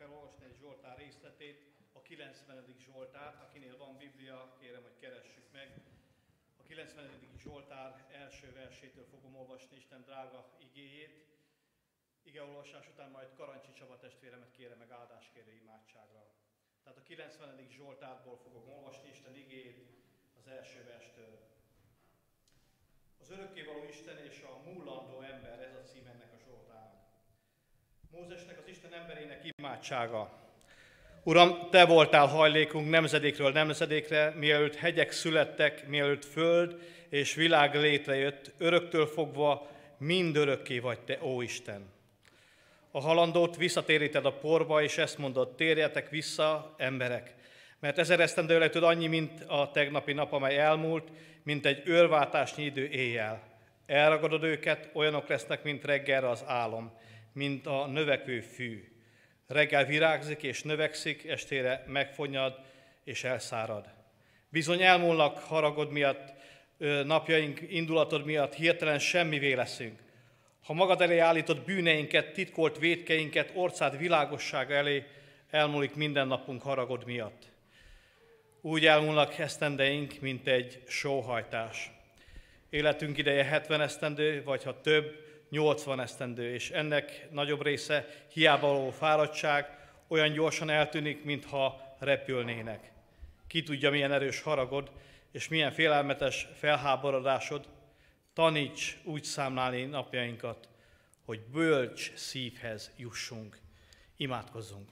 felolvasni egy Zsoltár részletét, a 90. Zsoltár. Akinél van Biblia, kérem, hogy keressük meg. A 90. Zsoltár első versétől fogom olvasni Isten drága igéjét. Igeolvasás után majd Karancsi Csaba testvéremet kérem meg áldáskérő imádságra. Tehát a 90. Zsoltárból fogok olvasni Isten igéjét az első verstől. Az örökkévaló Isten és a múlandó ember, ez a cím ennek a Zsoltárnak. Mózesnek az Isten emberének imádsága. Uram, Te voltál hajlékunk nemzedékről nemzedékre, mielőtt hegyek születtek, mielőtt föld és világ létrejött, öröktől fogva mindörökké vagy Te, ó Isten. A halandót visszatéríted a porba, és ezt mondod, térjetek vissza, emberek, mert ezer esztendő lehetőd annyi, mint a tegnapi nap, amely elmúlt, mint egy őrváltásnyi idő éjjel. Elragadod őket, olyanok lesznek, mint reggelre az álom, mint a növekvő fű. Reggel virágzik és növekszik, estére megfonyad és elszárad. Bizony elmúlnak haragod miatt, napjaink indulatod miatt hirtelen semmivé leszünk. Ha magad elé állítod bűneinket, titkolt védkeinket, orcád világossága elé, elmúlik minden napunk haragod miatt. Úgy elmúlnak esztendeink, mint egy sóhajtás. Életünk ideje 70 esztendő, vagy ha több, 80 esztendő, és ennek nagyobb része hiába való fáradtság olyan gyorsan eltűnik, mintha repülnének. Ki tudja, milyen erős haragod, és milyen félelmetes felháborodásod, taníts úgy számlálni napjainkat, hogy bölcs szívhez jussunk. Imádkozzunk!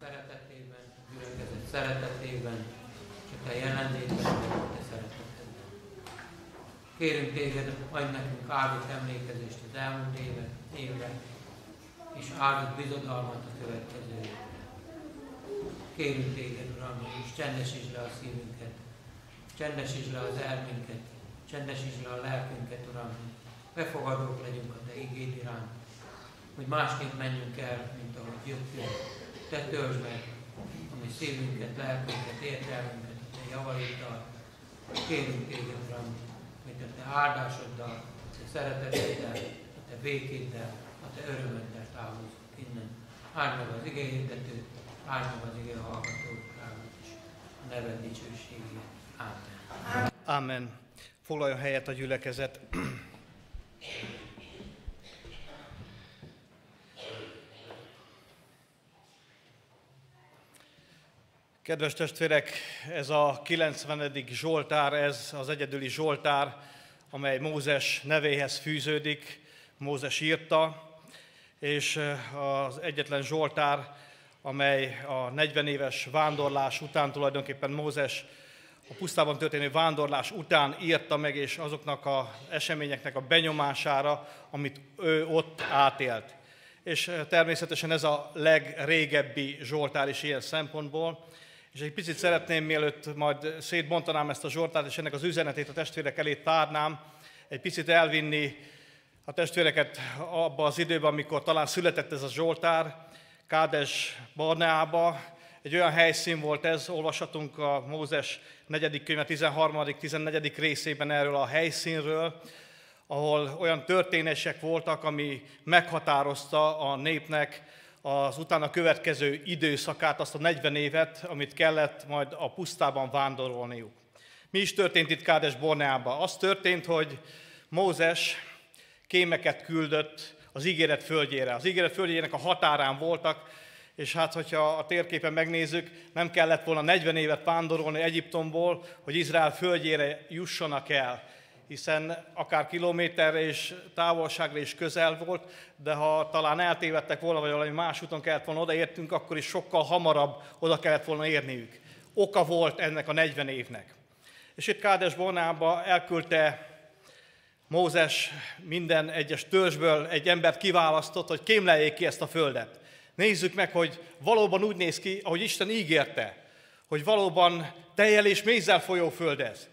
Szeretetében, gyülekezet szeretetében, a jelenlétben, te szeretetedben. Kérünk téged, adj nekünk áldott emlékezést az elmúlt évet, évre, és áldott bizodalmat a következő Kérünk téged, Uram, és csendesítsd le a szívünket, csendesítsd le az elménket, csendesítsd le a lelkünket, Uram, befogadók legyünk a Te igéd iránt, hogy másképp menjünk el, mint ahogy jöttünk. Te töltsd meg a mi szívünket, lelkünket, értelmünket, Te javaiddal. Kérünk téged, Uram, hogy a Te áldásoddal, Te szereteteddel, a Te békéddel, a Te örömöddel távozz innen. Áld meg az igényetetőt, áld meg az ige hallgatókámat is. A neved dicsőségét. Amen. Amen. Foglaljon helyet a gyülekezet. Kedves testvérek, ez a 90. Zsoltár, ez az egyedüli Zsoltár, amely Mózes nevéhez fűződik, Mózes írta, és az egyetlen Zsoltár, amely a 40 éves vándorlás után tulajdonképpen Mózes a pusztában történő vándorlás után írta meg, és azoknak az eseményeknek a benyomására, amit ő ott átélt. És természetesen ez a legrégebbi Zsoltár is ilyen szempontból. És egy picit szeretném, mielőtt majd szétbontanám ezt a Zsoltárt, és ennek az üzenetét a testvérek elé tárnám, egy picit elvinni a testvéreket abba az időben, amikor talán született ez a Zsoltár, Kádes Barneába. Egy olyan helyszín volt ez, olvashatunk a Mózes 4. könyve 13.-14. részében erről a helyszínről, ahol olyan történések voltak, ami meghatározta a népnek az utána következő időszakát, azt a 40 évet, amit kellett majd a pusztában vándorolniuk. Mi is történt itt Kádes Borneában? Az történt, hogy Mózes kémeket küldött az ígéret földjére. Az ígéret földjének a határán voltak, és hát, hogyha a térképen megnézzük, nem kellett volna 40 évet vándorolni Egyiptomból, hogy Izrael földjére jussanak el, hiszen akár kilométerre és távolságra is közel volt, de ha talán eltévedtek volna, vagy valami más úton kellett volna odaértünk, akkor is sokkal hamarabb oda kellett volna érniük. Oka volt ennek a 40 évnek. És itt Kádes Bonába elküldte Mózes minden egyes törzsből egy embert kiválasztott, hogy kémleljék ki ezt a földet. Nézzük meg, hogy valóban úgy néz ki, ahogy Isten ígérte, hogy valóban tejjel és mézzel folyó föld ez.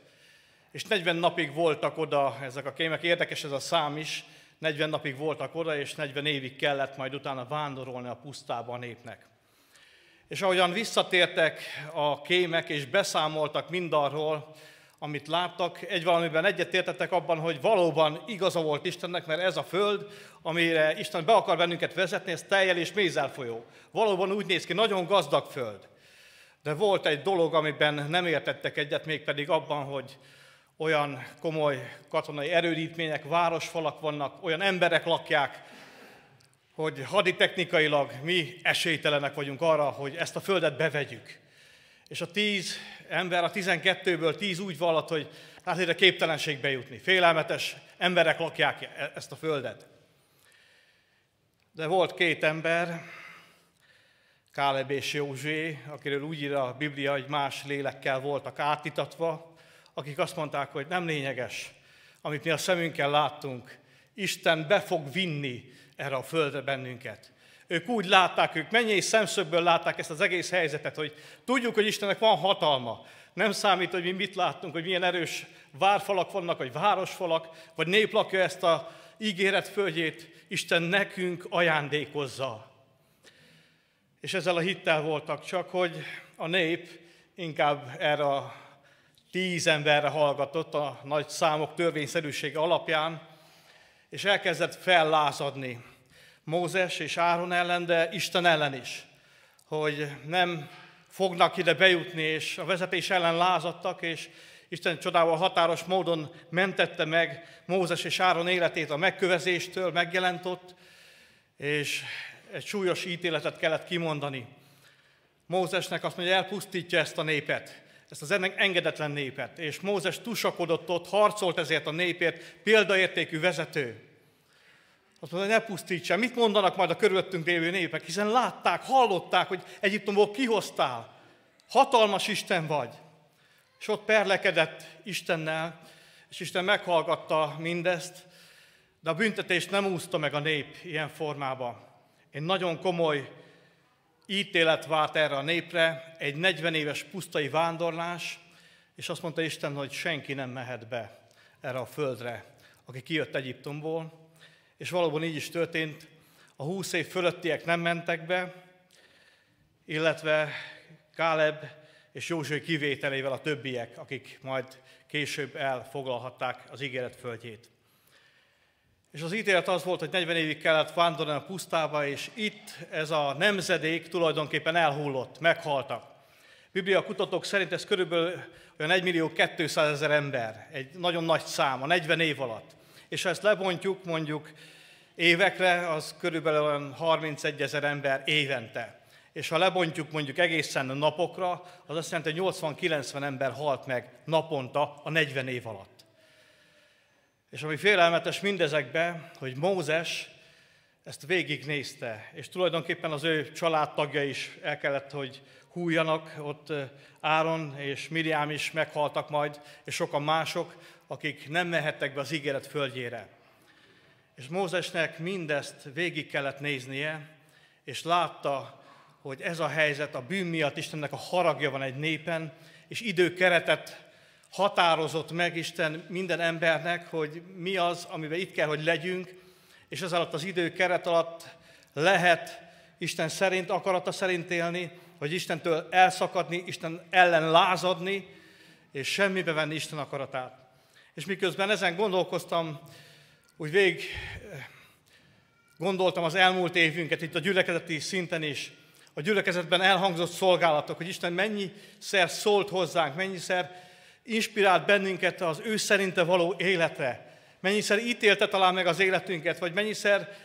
És 40 napig voltak oda ezek a kémek, érdekes ez a szám is, 40 napig voltak oda, és 40 évig kellett majd utána vándorolni a pusztába a népnek. És ahogyan visszatértek a kémek, és beszámoltak mindarról, amit láttak, egy valamiben egyetértettek abban, hogy valóban igaza volt Istennek, mert ez a föld, amire Isten be akar bennünket vezetni, ez teljel és mézzel folyó. Valóban úgy néz ki, nagyon gazdag föld. De volt egy dolog, amiben nem értettek egyet, mégpedig abban, hogy olyan komoly katonai erődítmények, városfalak vannak, olyan emberek lakják, hogy haditechnikailag mi esélytelenek vagyunk arra, hogy ezt a földet bevegyük. És a tíz ember, a tizenkettőből tíz úgy vallat, hogy hát ide képtelenségbe jutni. Félelmetes emberek lakják ezt a földet. De volt két ember, Káleb és Józsé, akiről úgy ír a Biblia, hogy más lélekkel voltak átítatva, akik azt mondták, hogy nem lényeges, amit mi a szemünkkel láttunk, Isten be fog vinni erre a földre bennünket. Ők úgy látták, ők mennyi szemszögből látták ezt az egész helyzetet, hogy tudjuk, hogy Istennek van hatalma. Nem számít, hogy mi mit láttunk, hogy milyen erős várfalak vannak, vagy városfalak, vagy nép lakja ezt a ígéret földjét, Isten nekünk ajándékozza. És ezzel a hittel voltak csak, hogy a nép inkább erre a tíz emberre hallgatott a nagy számok törvényszerűsége alapján, és elkezdett fellázadni Mózes és Áron ellen, de Isten ellen is, hogy nem fognak ide bejutni, és a vezetés ellen lázadtak, és Isten csodával határos módon mentette meg Mózes és Áron életét a megkövezéstől, megjelent ott, és egy súlyos ítéletet kellett kimondani. Mózesnek azt mondja, elpusztítja ezt a népet, ezt az engedetlen népet, és Mózes tusakodott ott, harcolt ezért a népért, példaértékű vezető. Azt mondja, ne pusztítsál. Mit mondanak majd a körülöttünk lévő népek? Hiszen látták, hallották, hogy Egyiptomból kihoztál. Hatalmas Isten vagy. És ott perlekedett Istennel, és Isten meghallgatta mindezt, de a büntetést nem úszta meg a nép ilyen formába. Egy nagyon komoly ítélet várt erre a népre, egy 40 éves pusztai vándorlás, és azt mondta Isten, hogy senki nem mehet be erre a földre, aki kijött Egyiptomból, és valóban így is történt, a 20 év fölöttiek nem mentek be, illetve Káleb és József kivételével a többiek, akik majd később elfoglalhatták az ígéret földjét. És az ítélet az volt, hogy 40 évig kellett vándorolni a pusztába, és itt ez a nemzedék tulajdonképpen elhullott, meghaltak. Biblia kutatók szerint ez körülbelül olyan 1 millió 200 ezer ember, egy nagyon nagy szám, a 40 év alatt. És ha ezt lebontjuk mondjuk évekre, az körülbelül olyan 31 ezer ember évente. És ha lebontjuk mondjuk egészen napokra, az azt jelenti, hogy 80-90 ember halt meg naponta a 40 év alatt. És ami félelmetes mindezekben, hogy Mózes ezt végignézte, és tulajdonképpen az ő családtagja is el kellett, hogy hújjanak, ott Áron és Miriam is meghaltak majd, és sokan mások, akik nem mehettek be az ígéret földjére. És Mózesnek mindezt végig kellett néznie, és látta, hogy ez a helyzet a bűn miatt Istennek a haragja van egy népen, és időkeretet határozott meg Isten minden embernek, hogy mi az, amiben itt kell, hogy legyünk, és ez alatt az időkeret alatt lehet Isten szerint, akarata szerint élni, vagy Istentől elszakadni, Isten ellen lázadni, és semmibe venni Isten akaratát. És miközben ezen gondolkoztam, úgy végig gondoltam az elmúlt évünket itt a gyülekezeti szinten is, a gyülekezetben elhangzott szolgálatok, hogy Isten mennyiszer szólt hozzánk, mennyiszer inspirált bennünket az ő szerinte való életre, mennyiszer ítélte talán meg az életünket, vagy mennyiszer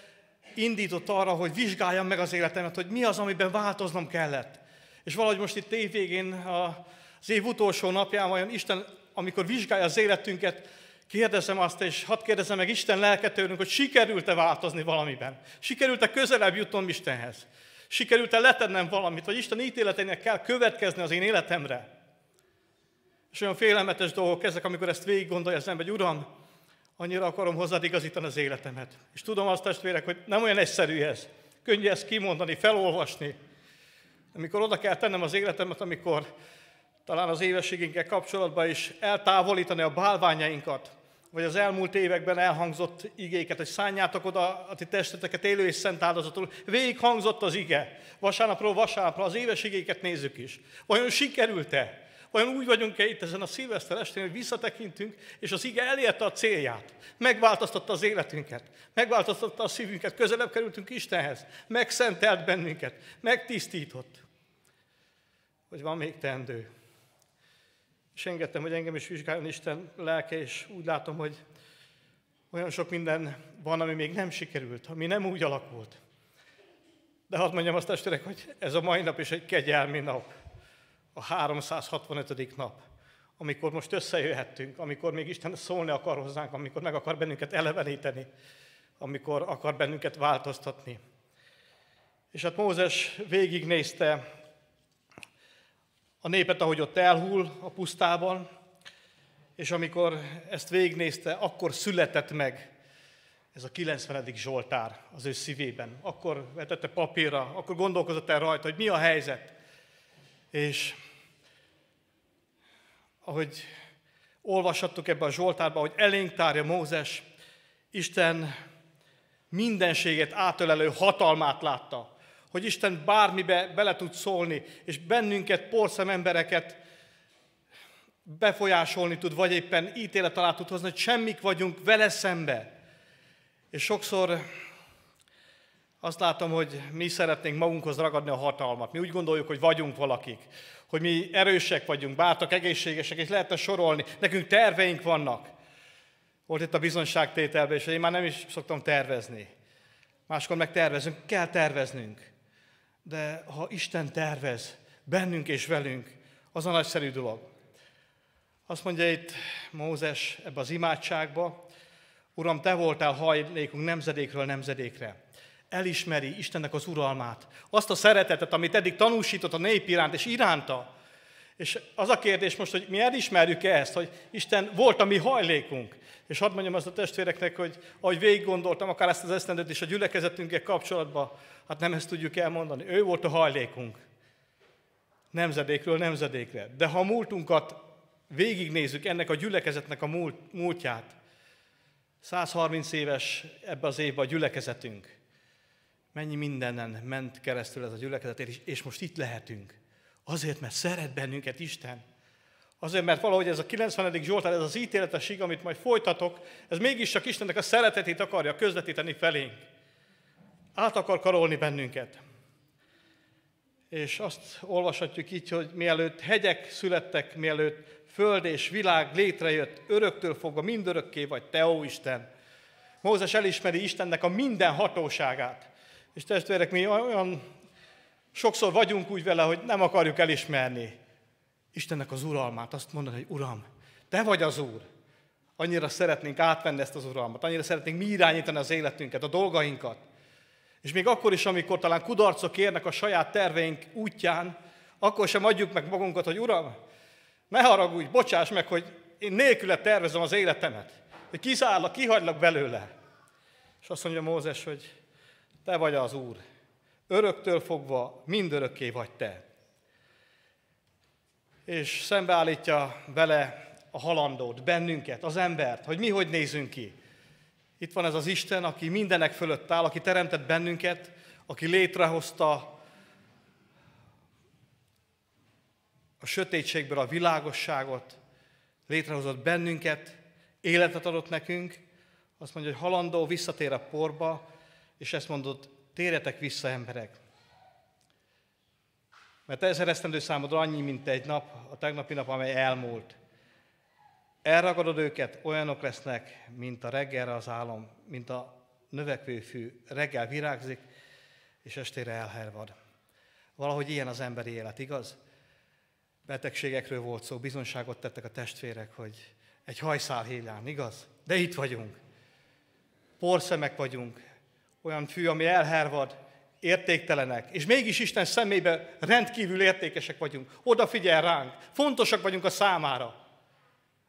indított arra, hogy vizsgáljam meg az életemet, hogy mi az, amiben változnom kellett. És valahogy most itt évvégén, az év utolsó napján, vajon Isten, amikor vizsgálja az életünket, Kérdezem azt, és hadd kérdezem meg Isten lelke tőlünk, hogy sikerült-e változni valamiben? Sikerült-e közelebb jutnom Istenhez? Sikerült-e letennem valamit? Vagy Isten ítéletének kell következni az én életemre? És olyan félelmetes dolgok ezek, amikor ezt végig gondolja az ember, hogy Uram, annyira akarom hozzád igazítani az életemet. És tudom azt, testvérek, hogy nem olyan egyszerű ez. Könnyű ezt kimondani, felolvasni. Amikor oda kell tennem az életemet, amikor talán az éveségünkkel kapcsolatban is eltávolítani a bálványainkat, vagy az elmúlt években elhangzott igéket, hogy szálljátok oda a ti testeteket élő és szent áldozatul. Végig hangzott az ige. Vasárnapról vasárnapra az éves igéket nézzük is. Vajon sikerült-e? Vajon úgy vagyunk-e itt ezen a szilveszter estén, hogy visszatekintünk, és az ige elérte a célját. Megváltoztatta az életünket, megváltoztatta a szívünket, közelebb kerültünk Istenhez, megszentelt bennünket, megtisztított. Hogy van még teendő. És engedtem, hogy engem is vizsgáljon Isten lelke, és úgy látom, hogy olyan sok minden van, ami még nem sikerült, ami nem úgy alakult. De hadd mondjam azt testvérek, hogy ez a mai nap is egy kegyelmi nap. A 365. nap. Amikor most összejöhettünk, amikor még Isten szólni akar hozzánk, amikor meg akar bennünket eleveníteni, amikor akar bennünket változtatni. És hát Mózes végignézte a népet, ahogy ott elhull a pusztában, és amikor ezt végignézte, akkor született meg ez a 90. Zsoltár az ő szívében. Akkor vetette papírra, akkor gondolkozott el rajta, hogy mi a helyzet. És ahogy olvashattuk ebbe a Zsoltárba, hogy elénk tárja Mózes, Isten mindenséget átölelő hatalmát látta, hogy Isten bármibe bele tud szólni, és bennünket, porszem embereket befolyásolni tud, vagy éppen ítélet alá tud hozni, hogy semmik vagyunk vele szembe. És sokszor azt látom, hogy mi szeretnénk magunkhoz ragadni a hatalmat. Mi úgy gondoljuk, hogy vagyunk valakik, hogy mi erősek vagyunk, bártak, egészségesek, és lehetne sorolni. Nekünk terveink vannak. Volt itt a bizonyságtételben, és én már nem is szoktam tervezni. Máskor meg tervezünk, kell terveznünk. De ha Isten tervez bennünk és velünk, az a nagyszerű dolog. Azt mondja itt Mózes ebbe az imádságba, Uram, Te voltál hajlékunk nemzedékről nemzedékre. Elismeri Istennek az uralmát, azt a szeretetet, amit eddig tanúsított a nép iránt és iránta. És az a kérdés most, hogy mi elismerjük-e ezt, hogy Isten volt a mi hajlékunk. És hadd mondjam azt a testvéreknek, hogy ahogy végig gondoltam, akár ezt az esztendőt is a gyülekezetünkkel kapcsolatban, hát nem ezt tudjuk elmondani. Ő volt a hajlékunk. Nemzedékről nemzedékre. De ha a múltunkat végignézzük ennek a gyülekezetnek a múlt, múltját, 130 éves ebbe az évben a gyülekezetünk. Mennyi mindenen ment keresztül ez a gyülekezet, és most itt lehetünk. Azért, mert szeret bennünket Isten. Azért, mert valahogy ez a 90. Zsoltár, ez az ítéletesség, amit majd folytatok, ez mégis csak Istennek a szeretetét akarja közvetíteni felénk. Át akar karolni bennünket. És azt olvashatjuk így, hogy mielőtt hegyek születtek, mielőtt föld és világ létrejött, öröktől fogva mindörökké vagy Te, ó Isten. Mózes elismeri Istennek a minden hatóságát. És testvérek, mi olyan sokszor vagyunk úgy vele, hogy nem akarjuk elismerni Istennek az uralmát. Azt mondani, hogy Uram, Te vagy az Úr. Annyira szeretnénk átvenni ezt az uralmat, annyira szeretnénk mi irányítani az életünket, a dolgainkat. És még akkor is, amikor talán kudarcok érnek a saját terveink útján, akkor sem adjuk meg magunkat, hogy Uram, ne haragudj, bocsáss meg, hogy én nélküle tervezem az életemet. Hogy kiszállak, kihagylak belőle. És azt mondja Mózes, hogy te vagy az Úr. Öröktől fogva mindörökké vagy te. És szembeállítja vele a halandót, bennünket, az embert, hogy mi hogy nézünk ki. Itt van ez az Isten, aki mindenek fölött áll, aki teremtett bennünket, aki létrehozta a sötétségből a világosságot, létrehozott bennünket, életet adott nekünk, azt mondja, hogy halandó visszatér a porba, és ezt mondott, térjetek vissza emberek. Mert ezer esztendő számodra annyi, mint egy nap, a tegnapi nap, amely elmúlt. Elragadod őket, olyanok lesznek, mint a reggelre az álom, mint a növekvő fű. Reggel virágzik, és estére elhervad. Valahogy ilyen az emberi élet, igaz? betegségekről volt szó, bizonságot tettek a testvérek, hogy egy hajszál hílán, igaz? De itt vagyunk. Porszemek vagyunk, olyan fű, ami elhervad, értéktelenek, és mégis Isten szemébe rendkívül értékesek vagyunk. Odafigyel ránk, fontosak vagyunk a számára.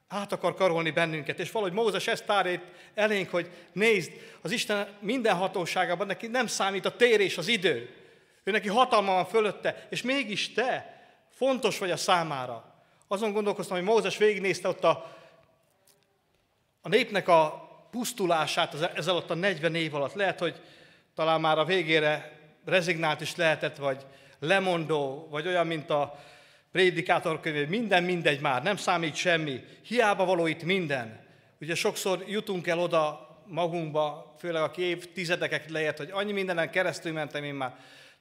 Át akar karolni bennünket, és valahogy Mózes ezt tárít elénk, hogy nézd, az Isten minden hatóságában neki nem számít a tér és az idő. Ő neki hatalma van fölötte, és mégis te Fontos vagy a számára. Azon gondolkoztam, hogy Mózes végignézte ott a, a népnek a pusztulását ez alatt a 40 év alatt. Lehet, hogy talán már a végére rezignált is lehetett, vagy lemondó, vagy olyan, mint a prédikátor könyv, minden mindegy már, nem számít semmi, hiába való itt minden. Ugye sokszor jutunk el oda magunkba, főleg aki évtizedeket leért, hogy annyi mindenen keresztül mentem én már.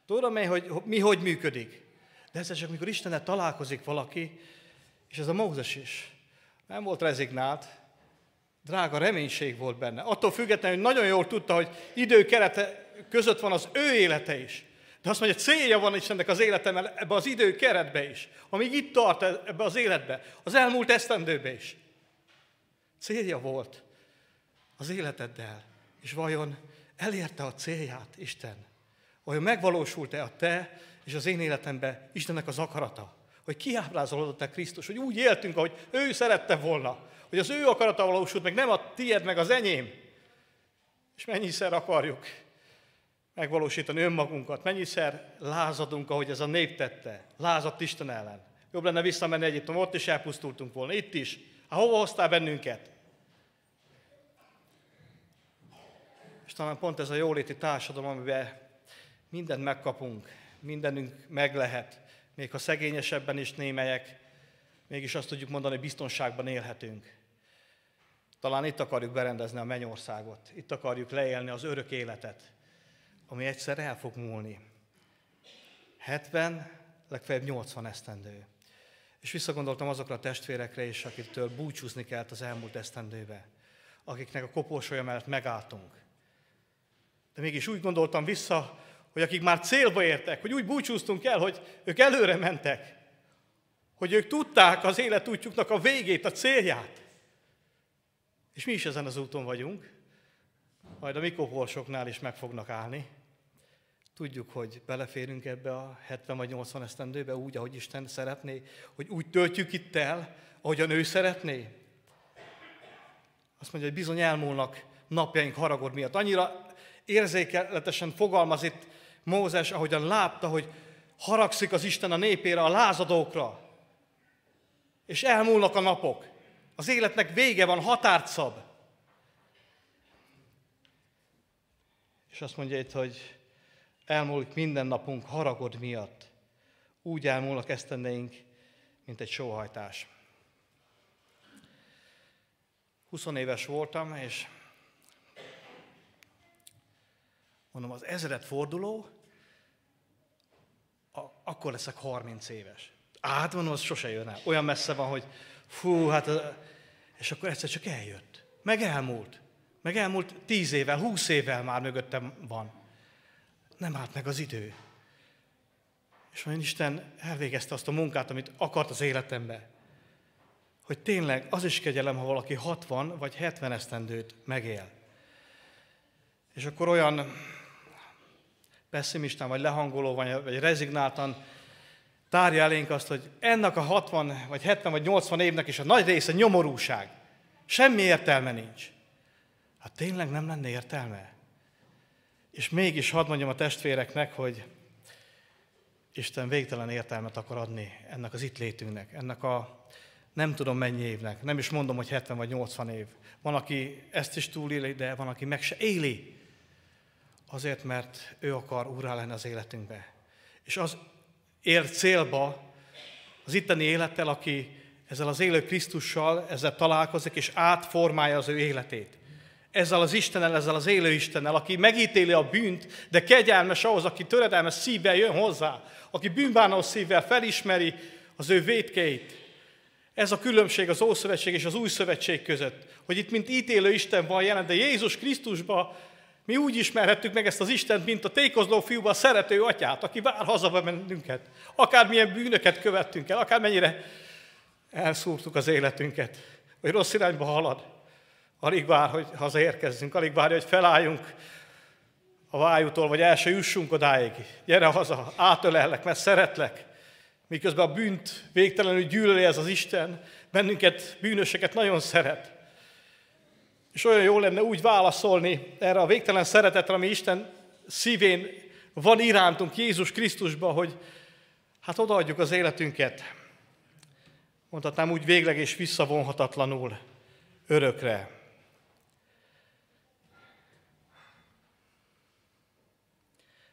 Tudom én, hogy mi hogy működik. De ez csak mikor Istennel találkozik valaki, és ez a Mózes is. Nem volt rezignált, drága reménység volt benne. Attól függetlenül, hogy nagyon jól tudta, hogy időkerete között van az ő élete is. De azt mondja, célja van Istennek az életemmel ebbe az idő keretbe is, amíg itt tart ebbe az életbe, az elmúlt esztendőbe is. Célja volt az életeddel, és vajon elérte a célját Isten? Vajon megvalósult-e a te és az én életemben Istennek az akarata? Hogy kiábrázolódott-e Krisztus, hogy úgy éltünk, ahogy ő szerette volna, hogy az ő akarata valósult meg, nem a tied, meg az enyém. És mennyiszer akarjuk megvalósítani önmagunkat, mennyiszer lázadunk, ahogy ez a nép tette, lázadt Isten ellen. Jobb lenne visszamenni Egyiptom, ott is elpusztultunk volna, itt is. Hát hova hoztál bennünket? És talán pont ez a jóléti társadalom, amiben mindent megkapunk, mindenünk meg lehet, még ha szegényesebben is némelyek, mégis azt tudjuk mondani, hogy biztonságban élhetünk. Talán itt akarjuk berendezni a mennyországot, itt akarjuk leélni az örök életet, ami egyszer el fog múlni. 70, legfeljebb 80 esztendő. És visszagondoltam azokra a testvérekre is, akitől búcsúzni kellett az elmúlt esztendőbe, akiknek a koporsója mellett megálltunk. De mégis úgy gondoltam vissza, hogy akik már célba értek, hogy úgy búcsúztunk el, hogy ők előre mentek, hogy ők tudták az életútjuknak a végét, a célját. És mi is ezen az úton vagyunk, majd a mikoporsoknál is meg fognak állni. Tudjuk, hogy beleférünk ebbe a 70 vagy 80 esztendőbe úgy, ahogy Isten szeretné, hogy úgy töltjük itt el, ahogyan ő szeretné. Azt mondja, hogy bizony elmúlnak napjaink haragod miatt. Annyira érzékeletesen fogalmaz itt Mózes, ahogyan látta, hogy haragszik az Isten a népére, a lázadókra, és elmúlnak a napok. Az életnek vége van, határt szab. És azt mondja itt, hogy elmúlik minden napunk haragod miatt. Úgy elmúlnak esztendeink, mint egy sóhajtás. 20 éves voltam, és mondom, az ezeret forduló, akkor leszek 30 éves. Mondom, az sose jön el. Olyan messze van, hogy fú, hát, és akkor egyszer csak eljött. Meg elmúlt. Meg elmúlt 10 évvel, 20 évvel már mögöttem van. Nem állt meg az idő. És majd Isten elvégezte azt a munkát, amit akart az életembe. Hogy tényleg az is kegyelem, ha valaki 60 vagy 70 esztendőt megél. És akkor olyan pessimistán, vagy lehangoló, vagy rezignáltan tárja elénk azt, hogy ennek a 60, vagy 70, vagy 80 évnek is a nagy része nyomorúság. Semmi értelme nincs. Hát tényleg nem lenne értelme? És mégis hadd mondjam a testvéreknek, hogy Isten végtelen értelmet akar adni ennek az itt létünknek, ennek a nem tudom mennyi évnek, nem is mondom, hogy 70 vagy 80 év. Van, aki ezt is túléli, de van, aki meg se éli. Azért, mert ő akar úrá lenni az életünkbe. És az ér célba az itteni élettel, aki ezzel az élő Krisztussal, ezzel találkozik, és átformálja az ő életét. Ezzel az Istennel, ezzel az élő Istennel, aki megítéli a bűnt, de kegyelmes ahhoz, aki töredelmes szívvel jön hozzá, aki bűnbánó szívvel felismeri az ő védkeit. Ez a különbség az Ószövetség és az Új Szövetség között, hogy itt mint ítélő Isten van jelen, de Jézus Krisztusban mi úgy ismerhettük meg ezt az Istent, mint a tékozló fiúban a szerető atyát, aki vár haza bennünket. Akármilyen bűnöket követtünk el, akármennyire elszúrtuk az életünket, hogy rossz irányba halad. Alig vár, hogy hazaérkezzünk, alig vár, hogy felálljunk a vájútól, vagy el se jussunk odáig. Gyere haza, átölellek, mert szeretlek. Miközben a bűnt végtelenül gyűlöli ez az Isten, bennünket, bűnöseket nagyon szeret. És olyan jó lenne úgy válaszolni erre a végtelen szeretetre, ami Isten szívén van irántunk Jézus Krisztusba, hogy hát odaadjuk az életünket. Mondhatnám úgy végleg és visszavonhatatlanul örökre.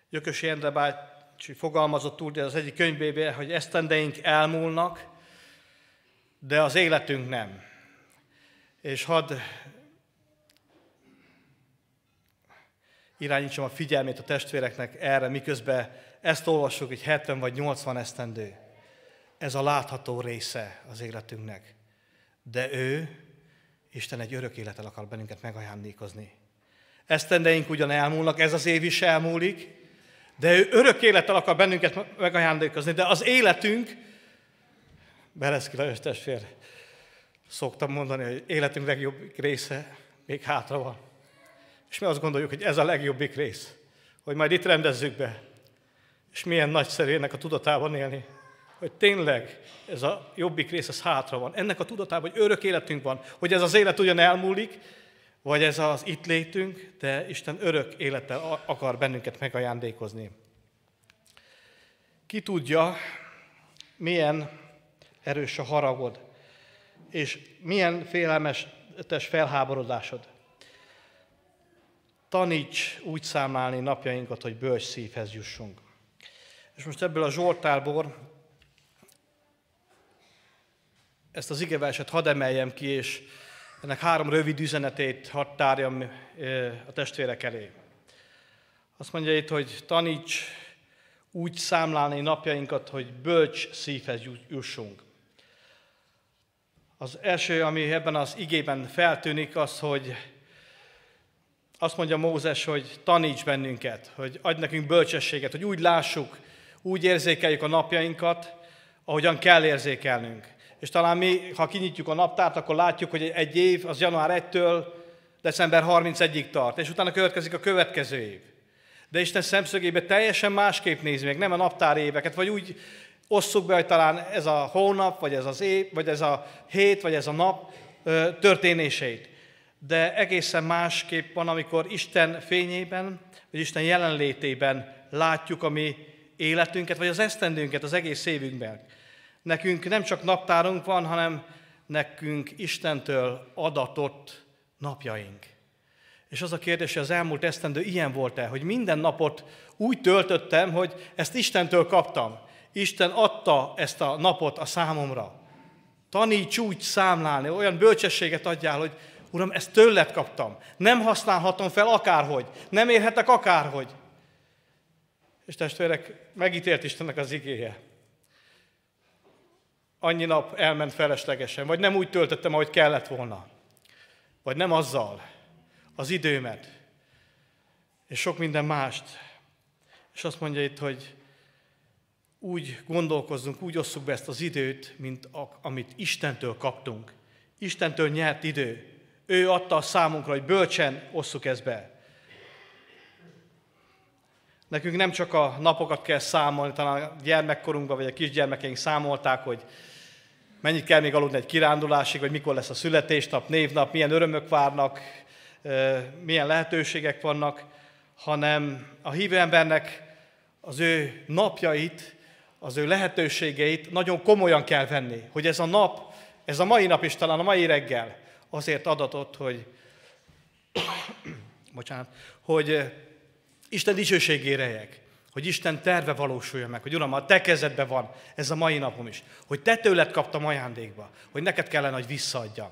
Gyökösi Endre fogalmazott úgy az egyik könyvében, hogy esztendeink elmúlnak, de az életünk nem. És hadd irányítsam a figyelmét a testvéreknek erre, miközben ezt olvassuk, hogy 70 vagy 80 esztendő. Ez a látható része az életünknek. De ő, Isten egy örök életel akar bennünket megajándékozni. Esztendeink ugyan elmúlnak, ez az év is elmúlik, de ő örök élettel akar bennünket megajándékozni, de az életünk, Bereszki Lajos testvér, szoktam mondani, hogy életünk legjobb része még hátra van. És mi azt gondoljuk, hogy ez a legjobbik rész, hogy majd itt rendezzük be. És milyen nagyszerű ennek a tudatában élni, hogy tényleg ez a jobbik rész, ez hátra van. Ennek a tudatában, hogy örök életünk van, hogy ez az élet ugyan elmúlik, vagy ez az itt létünk, de Isten örök élettel akar bennünket megajándékozni. Ki tudja, milyen erős a haragod, és milyen félelmes felháborodásod. Taníts úgy számlálni napjainkat, hogy bölcs szívhez jussunk. És most ebből a Zsoltárból ezt az igeverset hadd emeljem ki, és ennek három rövid üzenetét hadd tárjam a testvérek elé. Azt mondja itt, hogy taníts úgy számlálni napjainkat, hogy bölcs szívhez jussunk. Az első, ami ebben az igében feltűnik, az, hogy azt mondja Mózes, hogy taníts bennünket, hogy adj nekünk bölcsességet, hogy úgy lássuk, úgy érzékeljük a napjainkat, ahogyan kell érzékelnünk. És talán mi, ha kinyitjuk a naptárt, akkor látjuk, hogy egy év az január 1-től december 31-ig tart, és utána következik a következő év. De Isten szemszögébe teljesen másképp nézi meg, nem a naptár éveket, vagy úgy osszuk be, hogy talán ez a hónap, vagy ez az év, vagy ez a hét, vagy ez a nap történéseit. De egészen másképp van, amikor Isten fényében, vagy Isten jelenlétében látjuk a mi életünket, vagy az esztendőnket az egész évünkben. Nekünk nem csak naptárunk van, hanem nekünk Istentől adatott napjaink. És az a kérdés, hogy az elmúlt esztendő ilyen volt-e, hogy minden napot úgy töltöttem, hogy ezt Istentől kaptam. Isten adta ezt a napot a számomra. Taníts úgy számlálni, olyan bölcsességet adjál, hogy Uram, ezt tőled kaptam. Nem használhatom fel akárhogy. Nem érhetek akárhogy. És testvérek, megítélt Istennek az igéje. Annyi nap elment feleslegesen, vagy nem úgy töltöttem, ahogy kellett volna. Vagy nem azzal, az időmet, és sok minden mást. És azt mondja itt, hogy úgy gondolkozzunk, úgy osszuk be ezt az időt, mint a, amit Istentől kaptunk. Istentől nyert idő. Ő adta a számunkra, hogy bölcsen osszuk ezt be. Nekünk nem csak a napokat kell számolni, talán a gyermekkorunkban, vagy a kisgyermekeink számolták, hogy mennyit kell még aludni egy kirándulásig, vagy mikor lesz a születésnap, névnap, milyen örömök várnak, milyen lehetőségek vannak, hanem a hívő embernek az ő napjait, az ő lehetőségeit nagyon komolyan kell venni, hogy ez a nap, ez a mai nap is talán a mai reggel azért adatott, hogy bocsánat, hogy Isten dicsőségére jegyek, hogy Isten terve valósuljon meg, hogy Uram, a te kezedben van ez a mai napom is, hogy te tőled kaptam ajándékba, hogy neked kellene, hogy visszaadjam.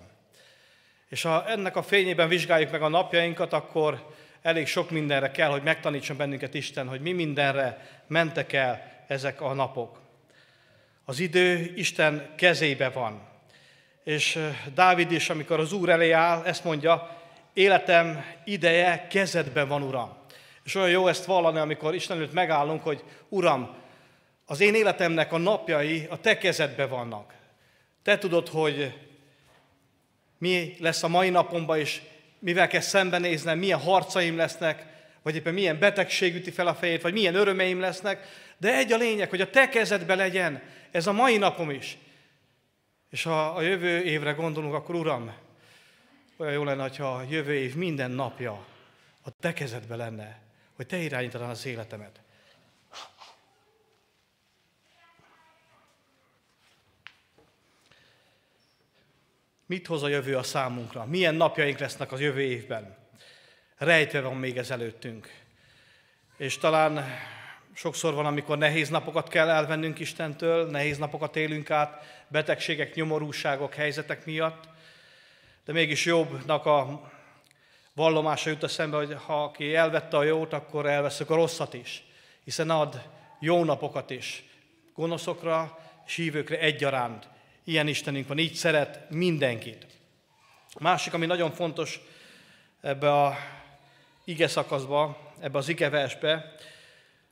És ha ennek a fényében vizsgáljuk meg a napjainkat, akkor elég sok mindenre kell, hogy megtanítson bennünket Isten, hogy mi mindenre mentek el ezek a napok. Az idő Isten kezébe van. És Dávid is, amikor az Úr elé áll, ezt mondja, életem ideje kezedben van, Uram. És olyan jó ezt vallani, amikor Isten előtt megállunk, hogy Uram, az én életemnek a napjai a te kezedben vannak. Te tudod, hogy mi lesz a mai napomban, és mivel kell szembenéznem, milyen harcaim lesznek, vagy éppen milyen betegség üti fel a fejét, vagy milyen örömeim lesznek, de egy a lényeg, hogy a te kezedbe legyen ez a mai napom is. És ha a jövő évre gondolunk, akkor Uram, olyan jó lenne, ha a jövő év minden napja a te kezedbe lenne, hogy te irányítanád az életemet. Mit hoz a jövő a számunkra? Milyen napjaink lesznek az jövő évben? Rejtve van még ez előttünk. És talán sokszor van, amikor nehéz napokat kell elvennünk Istentől, nehéz napokat élünk át, betegségek, nyomorúságok, helyzetek miatt, de mégis jobbnak a vallomása jut eszembe, hogy ha aki elvette a jót, akkor elveszük a rosszat is, hiszen ad jó napokat is gonoszokra és hívőkre egyaránt. Ilyen Istenünk van, így szeret mindenkit. Másik, ami nagyon fontos ebbe a ige szakaszba, ebbe az versbe,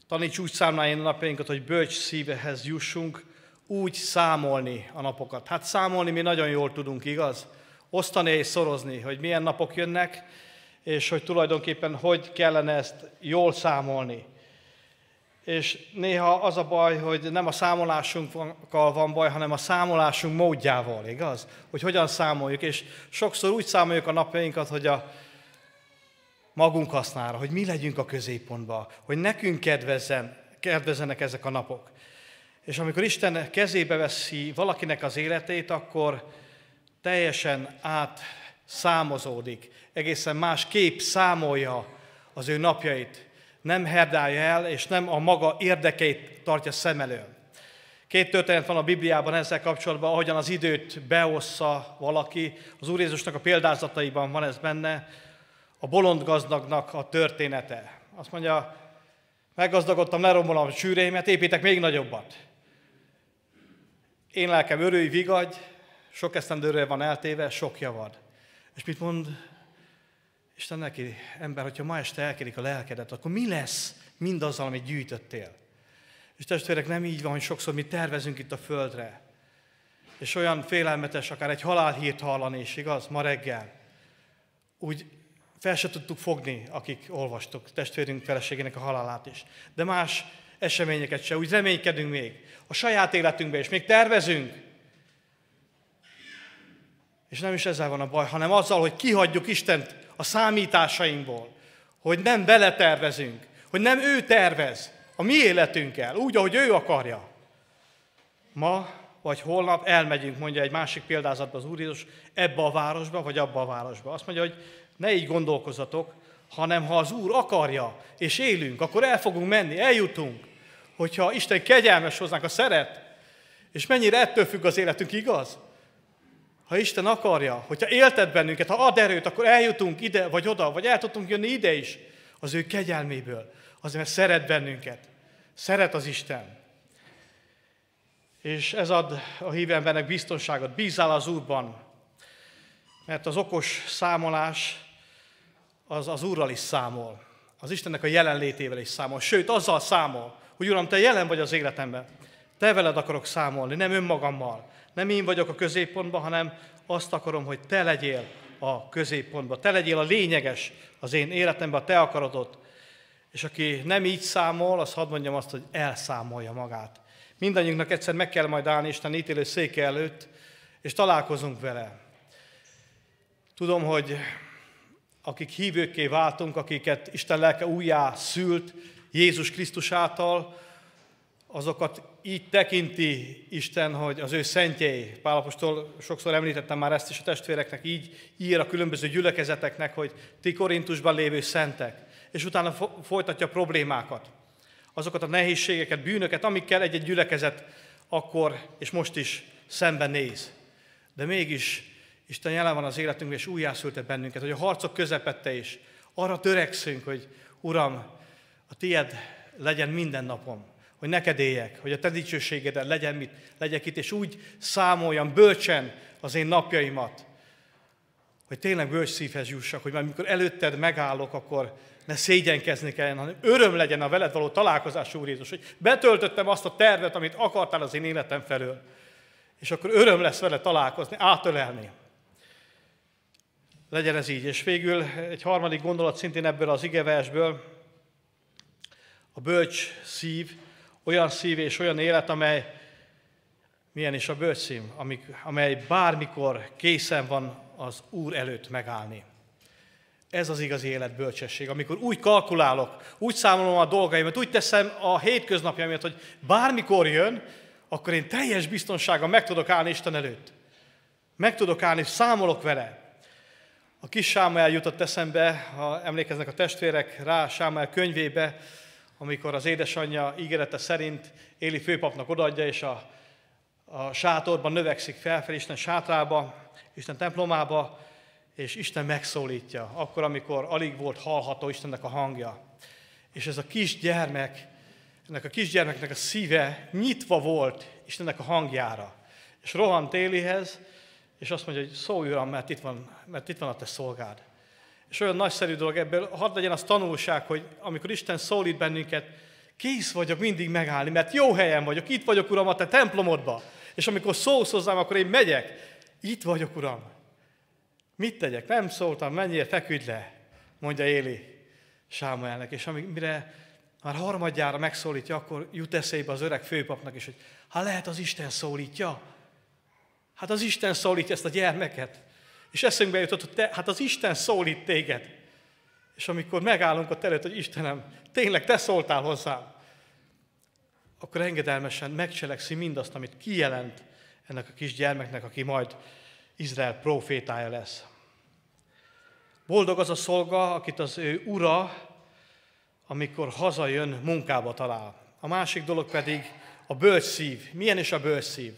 taníts úgy számlálni napjainkat, hogy bölcs szívehez jussunk, úgy számolni a napokat. Hát számolni mi nagyon jól tudunk, igaz? Osztani és szorozni, hogy milyen napok jönnek, és hogy tulajdonképpen hogy kellene ezt jól számolni. És néha az a baj, hogy nem a számolásunkkal van baj, hanem a számolásunk módjával, igaz? Hogy hogyan számoljuk, és sokszor úgy számoljuk a napjainkat, hogy a magunk hasznára, hogy mi legyünk a középpontban, hogy nekünk kedvezzen, kedvezzenek ezek a napok. És amikor Isten kezébe veszi valakinek az életét, akkor teljesen átszámozódik, egészen más kép számolja az ő napjait, nem herdálja el, és nem a maga érdekeit tartja szem elől. Két történet van a Bibliában ezzel kapcsolatban, ahogyan az időt beossza valaki. Az Úr Jézusnak a példázataiban van ez benne, a bolond gazdagnak a története. Azt mondja, meggazdagodtam, lerombolom a sűrémet, építek még nagyobbat. Én lelkem örülj, vigadj, sok esztendőre van eltéve, sok javad. És mit mond Isten neki, ember, hogyha ma este elkerik a lelkedet, akkor mi lesz mindazzal, amit gyűjtöttél? És testvérek, nem így van, hogy sokszor mi tervezünk itt a földre. És olyan félelmetes, akár egy halálhírt hallani is, igaz, ma reggel. Úgy fel se tudtuk fogni, akik olvastuk testvérünk feleségének a halálát is. De más eseményeket se, úgy reménykedünk még. A saját életünkben is még tervezünk. És nem is ezzel van a baj, hanem azzal, hogy kihagyjuk Istent a számításainkból, hogy nem beletervezünk, hogy nem ő tervez a mi életünkkel, úgy, ahogy ő akarja. Ma vagy holnap elmegyünk, mondja egy másik példázatban az Úr Jézus, ebbe a városba, vagy abba a városba. Azt mondja, hogy ne így gondolkozatok, hanem ha az Úr akarja, és élünk, akkor el fogunk menni, eljutunk. Hogyha Isten kegyelmes hozzánk, a szeret, és mennyire ettől függ az életünk, igaz? Ha Isten akarja, hogyha éltet bennünket, ha ad erőt, akkor eljutunk ide vagy oda, vagy el tudtunk jönni ide is, az ő kegyelméből. Azért, mert szeret bennünket. Szeret az Isten. És ez ad a hívő biztonságot. Bízál az Úrban. Mert az okos számolás az az Úrral is számol. Az Istennek a jelenlétével is számol. Sőt, azzal számol, hogy Uram, Te jelen vagy az életemben. Te veled akarok számolni, nem önmagammal. Nem én vagyok a középpontban, hanem azt akarom, hogy Te legyél a középpontban. Te legyél a lényeges az én életemben, a Te akarodot. És aki nem így számol, az hadd mondjam azt, hogy elszámolja magát. Mindannyiunknak egyszer meg kell majd állni Isten ítélő széke előtt, és találkozunk vele. Tudom, hogy akik hívőkké váltunk, akiket Isten lelke újjá szült Jézus Krisztus által, azokat így tekinti Isten, hogy az ő szentjei, Pálapostól sokszor említettem már ezt is a testvéreknek, így ír a különböző gyülekezeteknek, hogy ti Korintusban lévő szentek, és utána folytatja a problémákat, azokat a nehézségeket, bűnöket, amikkel egy-egy gyülekezet akkor és most is szemben néz. De mégis Isten jelen van az életünkben, és újjászülte bennünket, hogy a harcok közepette is arra törekszünk, hogy Uram, a tied legyen minden napom, hogy neked éljek, hogy a te dicsőségeden legyen mit, legyek itt, és úgy számoljam bölcsen az én napjaimat, hogy tényleg bölcs szívhez jussak, hogy amikor előtted megállok, akkor ne szégyenkezni kelljen, hanem öröm legyen a veled való találkozás, Úr Jézus, hogy betöltöttem azt a tervet, amit akartál az én életem felől. És akkor öröm lesz vele találkozni, átölelni. Legyen ez így. És végül egy harmadik gondolat szintén ebből az igeversből, a bölcs szív, olyan szív és olyan élet, amely, milyen is a bölcs szív, amely bármikor készen van az Úr előtt megállni. Ez az igazi élet bölcsesség, amikor úgy kalkulálok, úgy számolom a dolgaimat, úgy teszem a hétköznapjaimat, hogy bármikor jön, akkor én teljes biztonsággal meg tudok állni Isten előtt. Meg tudok állni, számolok vele. A kis Sámuel jutott eszembe, ha emlékeznek a testvérek rá Sámuel könyvébe, amikor az édesanyja ígérete szerint Éli főpapnak odaadja, és a, a sátorban növekszik felfelé, Isten sátrába, Isten templomába, és Isten megszólítja, akkor, amikor alig volt hallható Istennek a hangja. És ez a kisgyermek, ennek a kisgyermeknek a szíve nyitva volt Istennek a hangjára. És rohant Élihez, és azt mondja, hogy szólj Uram, mert itt van, mert itt van a te szolgád. És olyan nagyszerű dolog ebből, hadd legyen az tanulság, hogy amikor Isten szólít bennünket, kész vagyok mindig megállni, mert jó helyen vagyok, itt vagyok, Uram, a te templomodba. És amikor szólsz hozzám, akkor én megyek. Itt vagyok, Uram. Mit tegyek? Nem szóltam, menjél, feküdj le, mondja Éli Sámuelnek. És amire már harmadjára megszólítja, akkor jut eszébe az öreg főpapnak is, hogy ha lehet az Isten szólítja. Hát az Isten szólítja ezt a gyermeket. És eszünkbe jutott, hogy te, hát az Isten szólít téged. És amikor megállunk ott előtt, hogy Istenem, tényleg te szóltál hozzám, akkor engedelmesen megcselekszi mindazt, amit kijelent ennek a kis gyermeknek, aki majd Izrael profétája lesz. Boldog az a szolga, akit az ő ura, amikor hazajön, munkába talál. A másik dolog pedig a bölcs szív. Milyen is a bölcs szív?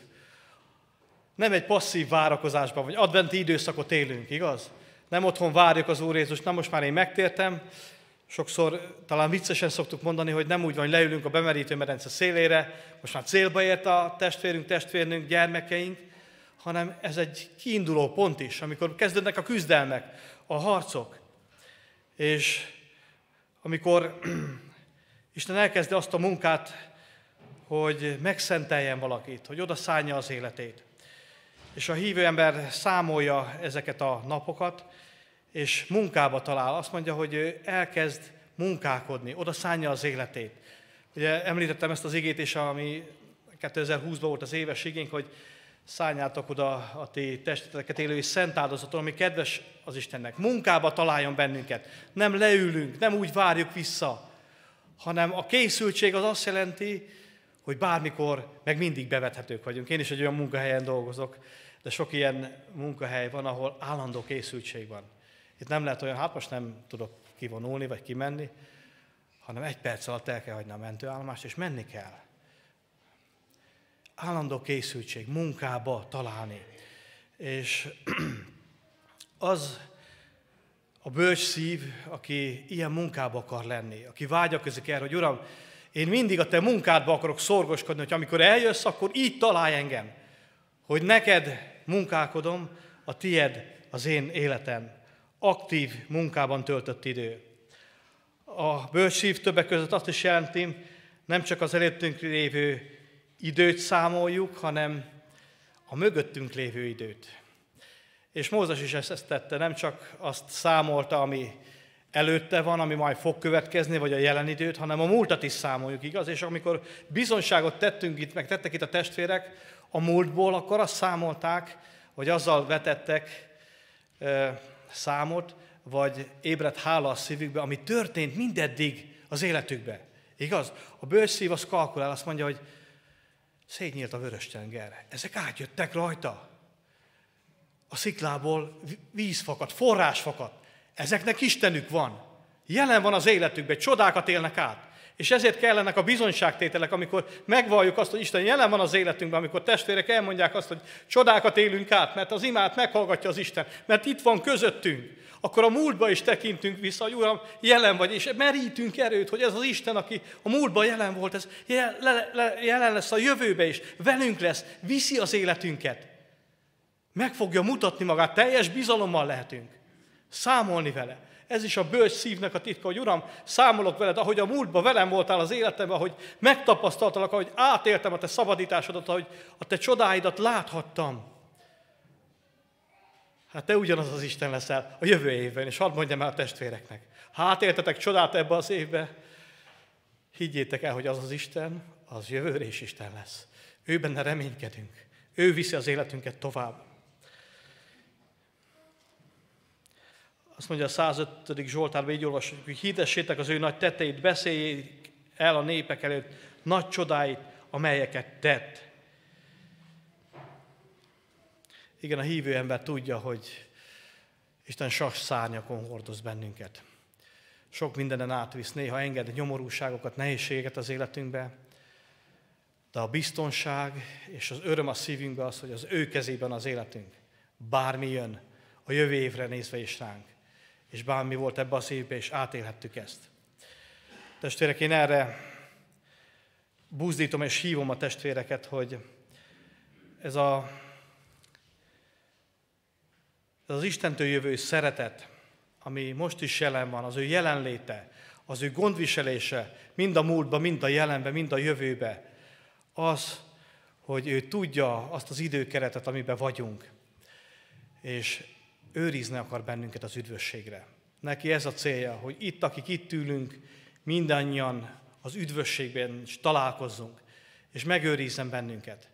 Nem egy passzív várakozásban, vagy adventi időszakot élünk, igaz? Nem otthon várjuk az Úr Jézus, na most már én megtértem. Sokszor talán viccesen szoktuk mondani, hogy nem úgy van, hogy leülünk a bemerítő medence szélére, most már célba ért a testvérünk, testvérnünk, gyermekeink, hanem ez egy kiinduló pont is, amikor kezdődnek a küzdelmek, a harcok. És amikor Isten elkezdi azt a munkát, hogy megszenteljen valakit, hogy oda szállja az életét. És a hívő ember számolja ezeket a napokat, és munkába talál. Azt mondja, hogy ő elkezd munkálkodni, oda szánja az életét. Ugye említettem ezt az igét is, ami 2020-ban volt az éves igénk, hogy szálljátok oda a ti testeteket élő és szent áldozaton, ami kedves az Istennek. Munkába találjon bennünket. Nem leülünk, nem úgy várjuk vissza, hanem a készültség az azt jelenti, hogy bármikor meg mindig bevethetők vagyunk. Én is egy olyan munkahelyen dolgozok, de sok ilyen munkahely van, ahol állandó készültség van. Itt nem lehet olyan, hát most nem tudok kivonulni vagy kimenni, hanem egy perc alatt el kell hagyni a mentőállomást, és menni kell. Állandó készültség, munkába találni. És az a bölcs szív, aki ilyen munkába akar lenni, aki vágyakozik erre, hogy Uram, én mindig a te munkádba akarok szorgoskodni, hogy amikor eljössz, akkor így találj engem, hogy neked munkálkodom, a tied az én életem. Aktív munkában töltött idő. A bölcsív többek között azt is jelenti, nem csak az előttünk lévő időt számoljuk, hanem a mögöttünk lévő időt. És Mózes is ezt tette, nem csak azt számolta, ami előtte van, ami majd fog következni, vagy a jelen időt, hanem a múltat is számoljuk, igaz? És amikor bizonyságot tettünk itt, meg tettek itt a testvérek a múltból, akkor azt számolták, vagy azzal vetettek számot, vagy ébredt hála a szívükbe, ami történt mindeddig az életükbe. Igaz? A bős szív az kalkulál, azt mondja, hogy szétnyílt a vörös tenger. Ezek átjöttek rajta. A sziklából víz fakad, forrás fakad. Ezeknek Istenük van. Jelen van az életükben, csodákat élnek át. És ezért kellenek a bizonyságtételek, amikor megvalljuk azt, hogy Isten jelen van az életünkben, amikor testvérek elmondják azt, hogy csodákat élünk át, mert az imát meghallgatja az Isten, mert itt van közöttünk. Akkor a múltba is tekintünk vissza, hogy Uram, jelen vagy, és merítünk erőt, hogy ez az Isten, aki a múltban jelen volt, ez jelen lesz a jövőbe is, velünk lesz, viszi az életünket. Meg fogja mutatni magát, teljes bizalommal lehetünk. Számolni vele. Ez is a bölcs szívnek a titka, hogy Uram, számolok veled, ahogy a múltban velem voltál az életemben, ahogy megtapasztaltalak, ahogy átéltem a te szabadításodat, ahogy a te csodáidat láthattam. Hát te ugyanaz az Isten leszel a jövő évben, és hadd mondjam el a testvéreknek. Ha átéltetek csodát ebbe az évbe, higgyétek el, hogy az az Isten, az jövőre is Isten lesz. Ő benne reménykedünk. Ő viszi az életünket tovább. Azt mondja a 105. Zsoltárban, így olvasjuk, hogy hirdessétek az ő nagy tetteit, beszéljék el a népek előtt nagy csodáit, amelyeket tett. Igen, a hívő ember tudja, hogy Isten sas szárnyakon hordoz bennünket. sok mindenen átvisz, néha enged nyomorúságokat, nehézségeket az életünkbe, de a biztonság és az öröm a szívünkben az, hogy az ő kezében az életünk. Bármi jön, a jövő évre nézve is ránk. És bármi volt ebbe a szívbe, és átélhettük ezt. Testvérek, én erre buzdítom és hívom a testvéreket, hogy ez, a, ez az Istentől jövő szeretet, ami most is jelen van, az ő jelenléte, az ő gondviselése, mind a múltban, mind a jelenben, mind a jövőbe, az, hogy ő tudja azt az időkeretet, amiben vagyunk, és őrizni akar bennünket az üdvösségre. Neki ez a célja, hogy itt, akik itt ülünk, mindannyian az üdvösségben is találkozzunk, és megőrizzen bennünket.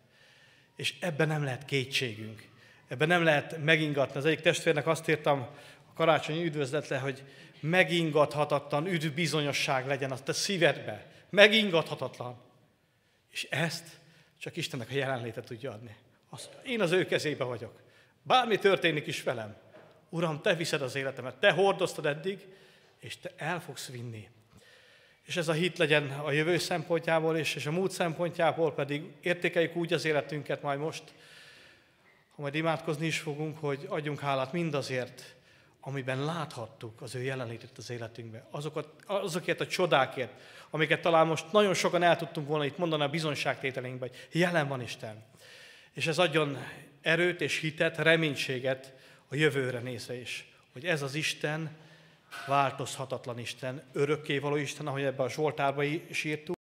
És ebben nem lehet kétségünk. Ebben nem lehet megingatni. Az egyik testvérnek azt írtam a karácsonyi üdvözletre, hogy megingathatatlan üdv bizonyosság legyen a te szívedbe. Megingathatatlan. És ezt csak Istennek a jelenléte tudja adni. Azt, én az ő kezébe vagyok. Bármi történik is velem. Uram, te viszed az életemet, te hordoztad eddig, és te el fogsz vinni. És ez a hit legyen a jövő szempontjából is, és a múlt szempontjából pedig értékeljük úgy az életünket majd most, ha majd imádkozni is fogunk, hogy adjunk hálát mindazért, amiben láthattuk az ő jelenlétét az életünkben. Azokat, azokért a csodákért, amiket talán most nagyon sokan el tudtunk volna itt mondani a bizonságtételeinkben, hogy jelen van Isten. És ez adjon erőt és hitet, reménységet a jövőre nézve is, hogy ez az Isten változhatatlan Isten, örökkévaló Isten, ahogy ebben a Zsoltárban is írtuk.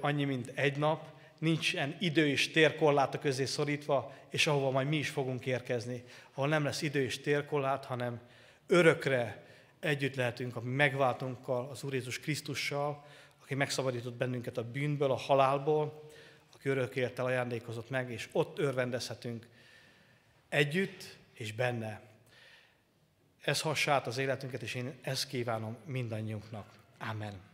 Annyi, mint egy nap, nincsen idő és térkorlát a közé szorítva, és ahova majd mi is fogunk érkezni, ahol nem lesz idő és térkorlát, hanem örökre együtt lehetünk a megváltunkkal, az Úr Jézus Krisztussal, aki megszabadított bennünket a bűnből, a halálból, aki örökértel ajándékozott meg, és ott örvendezhetünk együtt és benne. Ez hassát az életünket, és én ezt kívánom mindannyiunknak. Amen.